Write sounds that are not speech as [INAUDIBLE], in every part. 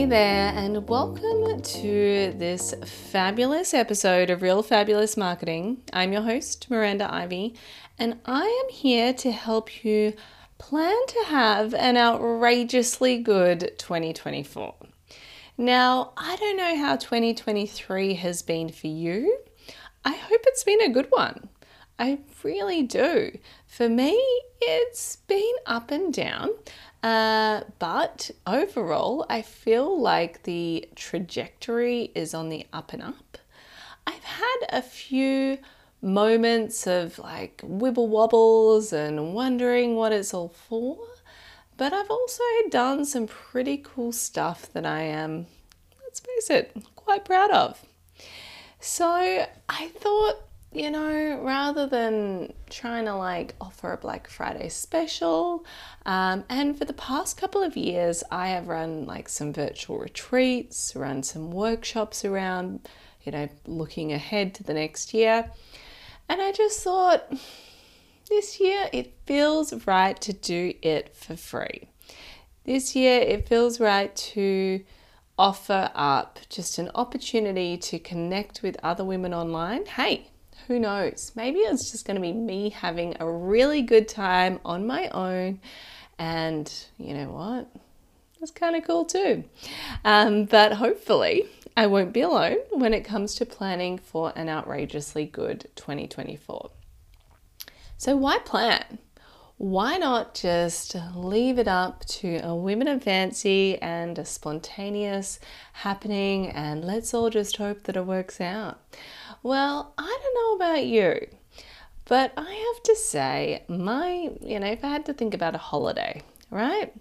Hey there, and welcome to this fabulous episode of Real Fabulous Marketing. I'm your host, Miranda Ivy, and I am here to help you plan to have an outrageously good 2024. Now, I don't know how 2023 has been for you. I hope it's been a good one. I really do. For me, it's been up and down. Uh, but overall, I feel like the trajectory is on the up and up. I've had a few moments of like wibble wobbles and wondering what it's all for, but I've also done some pretty cool stuff that I am, let's face it, quite proud of. So I thought you know, rather than trying to like offer a Black Friday special, um, and for the past couple of years, I have run like some virtual retreats, run some workshops around, you know, looking ahead to the next year. And I just thought this year it feels right to do it for free. This year it feels right to offer up just an opportunity to connect with other women online. Hey, who knows? Maybe it's just going to be me having a really good time on my own. And you know what? It's kind of cool too. Um, but hopefully, I won't be alone when it comes to planning for an outrageously good 2024. So, why plan? Why not just leave it up to a women of fancy and a spontaneous happening and let's all just hope that it works out? Well, I don't know about you, but I have to say, my, you know, if I had to think about a holiday, right?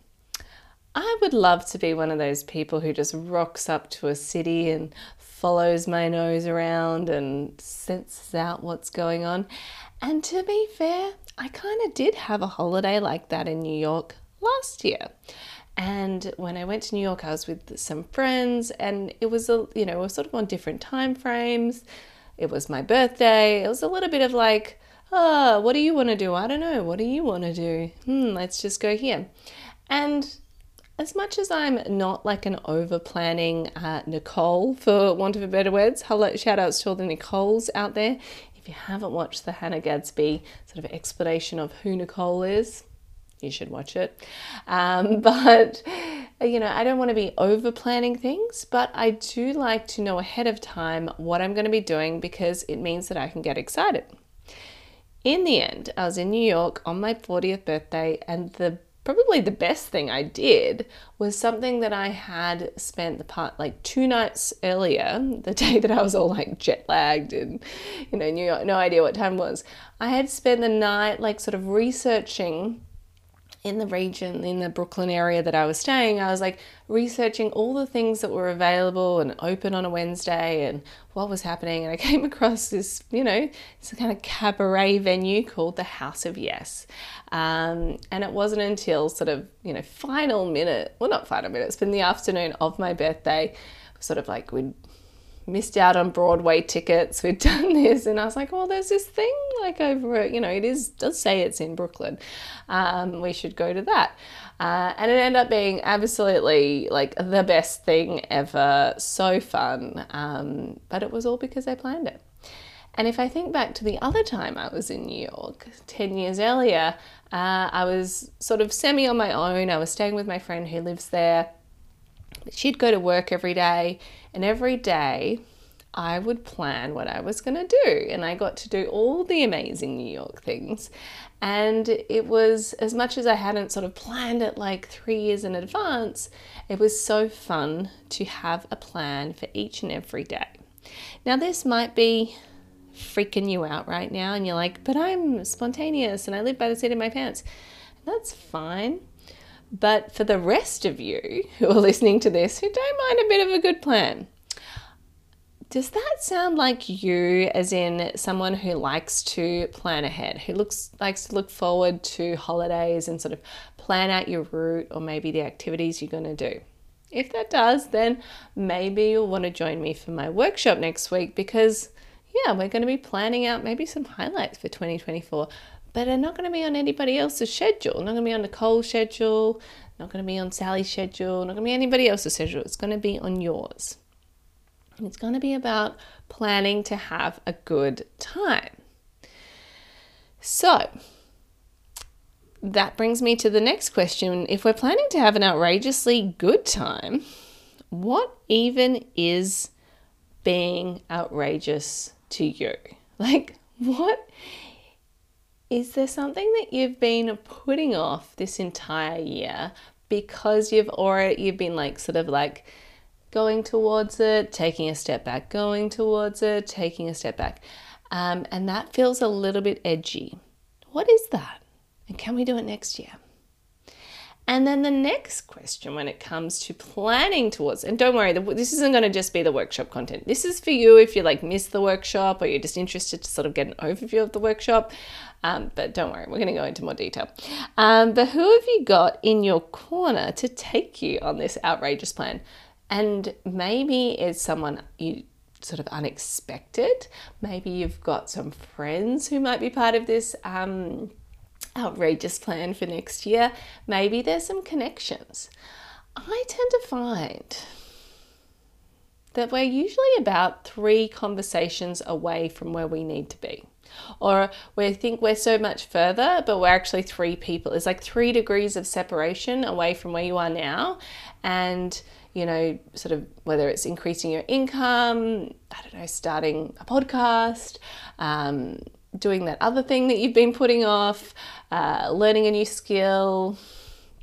I would love to be one of those people who just rocks up to a city and follows my nose around and senses out what's going on. And to be fair, I kind of did have a holiday like that in New York last year. And when I went to New York, I was with some friends, and it was a you know, we were sort of on different time frames. It was my birthday. It was a little bit of like, oh, what do you want to do? I don't know. What do you want to do? Hmm, let's just go here. And as much as I'm not like an over planning uh, Nicole, for want of a better words, hello, shout outs to all the Nicoles out there. If you haven't watched the Hannah Gadsby sort of explanation of who Nicole is, you should watch it. Um, [LAUGHS] but, you know, I don't want to be over planning things, but I do like to know ahead of time what I'm going to be doing because it means that I can get excited. In the end, I was in New York on my 40th birthday, and the probably the best thing I did was something that I had spent the part like two nights earlier, [LAUGHS] the day that I was all like jet lagged and you know, no idea what time was. I had spent the night like sort of researching in the region, in the Brooklyn area that I was staying, I was like researching all the things that were available and open on a Wednesday and what was happening. And I [LAUGHS] came across this, you know, this kind of cabaret venue called the House of Yes. Um, and it wasn't until sort of, you know, final minute, well, not final minutes, but in the afternoon of my birthday, sort of like we'd missed out on Broadway tickets. We'd [LAUGHS] done this, and I was like, "Well, there's this thing like over, you know, it is does say it's in Brooklyn. Um, we should go to that." Uh, and it ended up being absolutely like the best thing ever. So fun, um, but it was all because I planned it. And if I think back to the other time I was in New York, 10 years earlier, uh, I was sort of semi on my own. I was staying with my friend who lives there. She'd go to work every day, and every day I would plan what I was going to do. And I got to do all the amazing New York things. And it was, as much as I hadn't sort of planned it like three years in advance, it was so fun to have a plan for each and every day. Now, this might be freaking you out right now, and you're like, but I'm spontaneous and I live by the seat of my pants. That's fine. But for the rest of you who are listening to this who don't mind a bit of a good plan, does that sound like you as in someone who likes to plan ahead, who looks likes to look forward to holidays and sort of plan out your route or maybe the activities you're going to do? If that does, then maybe you'll want to join me for my workshop next week because yeah, we're going to be planning out maybe some highlights for 2024. But they're not going to be on anybody else's schedule. Not going to be on Nicole's schedule, not going to be on Sally's schedule, not going to be anybody else's schedule. It's going to be on yours. It's going to be about planning to have a good time. So, that brings me to the next question. If we're planning to have an outrageously good time, what even is being outrageous to you? Like, what is there something that you've been putting off this entire year because you've already you've been like sort of like going towards it, taking a step back, going towards it, taking a step back. Um, and that feels a little bit edgy. What is that? And can we do it next year? And then the next question when it comes to planning towards, and don't worry, this isn't going to just be the workshop content. This is for you if you like miss the workshop or you're just interested to sort of get an overview of the workshop. Um, but don't worry, we're going to go into more detail. Um, but who have you got in your corner to take you on this outrageous plan? And maybe it's someone you sort of unexpected. Maybe you've got some friends who might be part of this um, outrageous plan for next year. Maybe there's some connections. I tend to find that we're usually about three conversations away from where we need to be. Or we think we're so much further, but we're actually three people. It's like three degrees of separation away from where you are now. And you know, sort of whether it's increasing your income, I don't know, starting a podcast, um, doing that other thing that you've been putting off, uh, learning a new skill,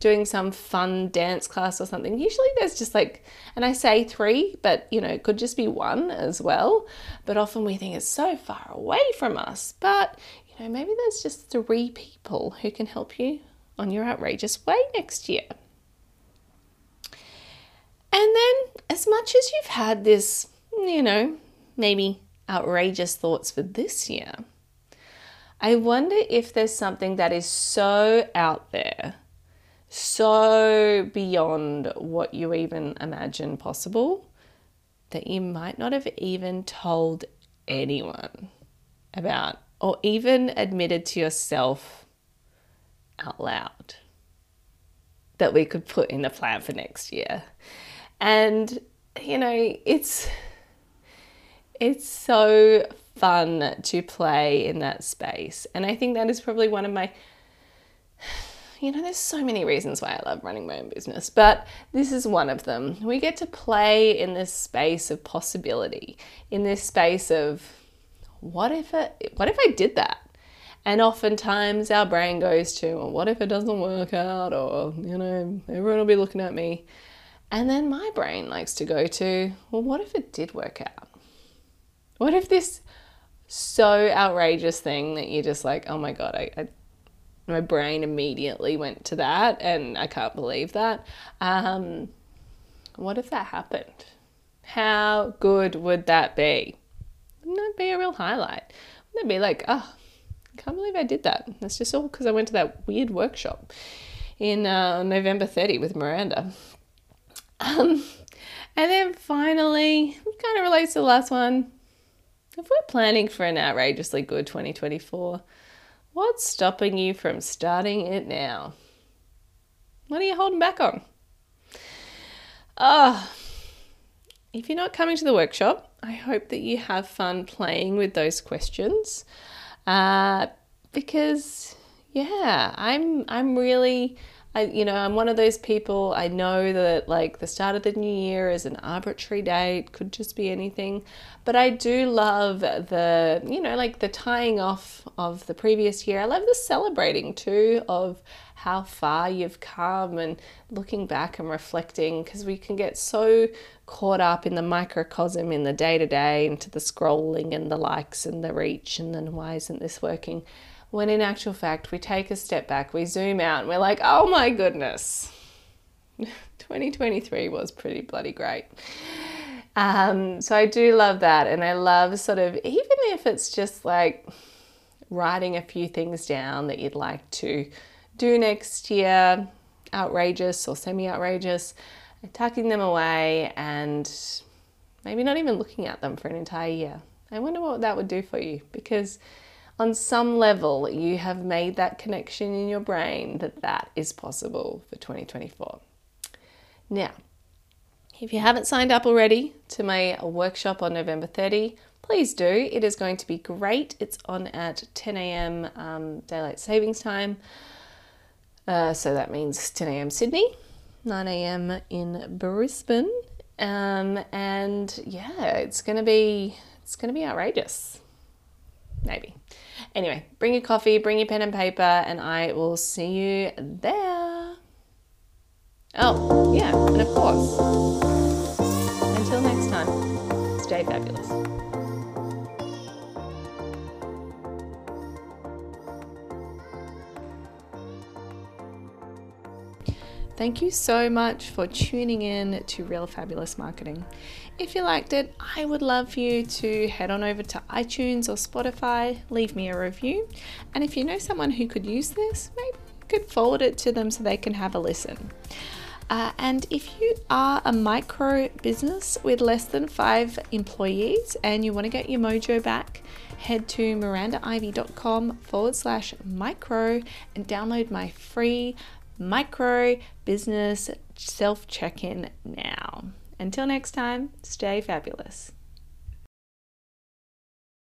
doing some fun dance class or something. Usually there's just like, and I say three, but you know, it could just be one as well. But often we think it's so far away from us. But you know, maybe there's just three people who can help you on your outrageous way next year. And then, as much as you've had this, you know, maybe outrageous thoughts for this year, I wonder if there's something that is so out there, so beyond what you even imagine possible, that you might not have even told anyone about or even admitted to yourself out loud that we could put in a plan for next year. And you know, it's it's so fun to play in that space. And I think that is probably one of my you know, there's so many reasons why I love running my own business, but this is one of them. We get to play in this space of possibility, in this space of what if it, what if I did that? And oftentimes our brain goes to, well, what if it doesn't work out? Or, you know, everyone will be looking at me. And then my brain likes to go to, well, what if it did work out? What if this so outrageous thing that you're just like, oh my God, I, I my brain immediately went to that and I can't believe that. Um, what if that happened? How good would that be? Wouldn't that be a real highlight? Wouldn't it be like, oh, I can't believe I did that? That's just all because I went to that weird workshop in uh, November 30 with Miranda. Um, and then finally, kind of relates to the last one. If we're planning for an outrageously good 2024, what's stopping you from starting it now? What are you holding back on? Ah, if you're not coming to the workshop, I hope that you have fun playing with those questions, uh, because yeah, I'm I'm really I, you know, I'm one of those people. I know that like the start of the new year is an arbitrary date, could just be anything. But I do love the, you know, like the tying off of the previous year. I love the celebrating too of how far you've come and looking back and reflecting because we can get so caught up in the microcosm in the day to day into the scrolling and the likes and the reach and then why isn't this working? When in actual fact, we take a step back, we zoom out, and we're like, oh my goodness, [LAUGHS] 2023 was pretty bloody great. Um, so I do love that, and I love sort of, even if it's just like writing a few things down that you'd like to do next year, outrageous or semi outrageous, tucking them away and maybe not even looking at them for an entire year. I wonder what that would do for you because on some level, you have made that connection in your brain that that is possible for 2024. Now, if you haven't signed up already to my workshop on November 30, please do. It is going to be great. It's on at 10 a.m. Um, daylight savings time. Uh, so that means 10 a.m. Sydney, 9 a.m. in Brisbane. Um, and yeah, it's gonna be it's gonna be outrageous. Maybe. Anyway, bring your coffee, bring your pen and paper, and I will see you there. Oh, yeah, and of course, Thank you so much for tuning in to Real Fabulous Marketing. If you liked it, I would love for you to head on over to iTunes or Spotify, leave me a review. And if you know someone who could use this, maybe you could forward it to them so they can have a listen. Uh, and if you are a micro business with less than five employees and you want to get your mojo back, head to mirandaivy.com forward slash micro and download my free micro business self check in now. Until next time, stay fabulous.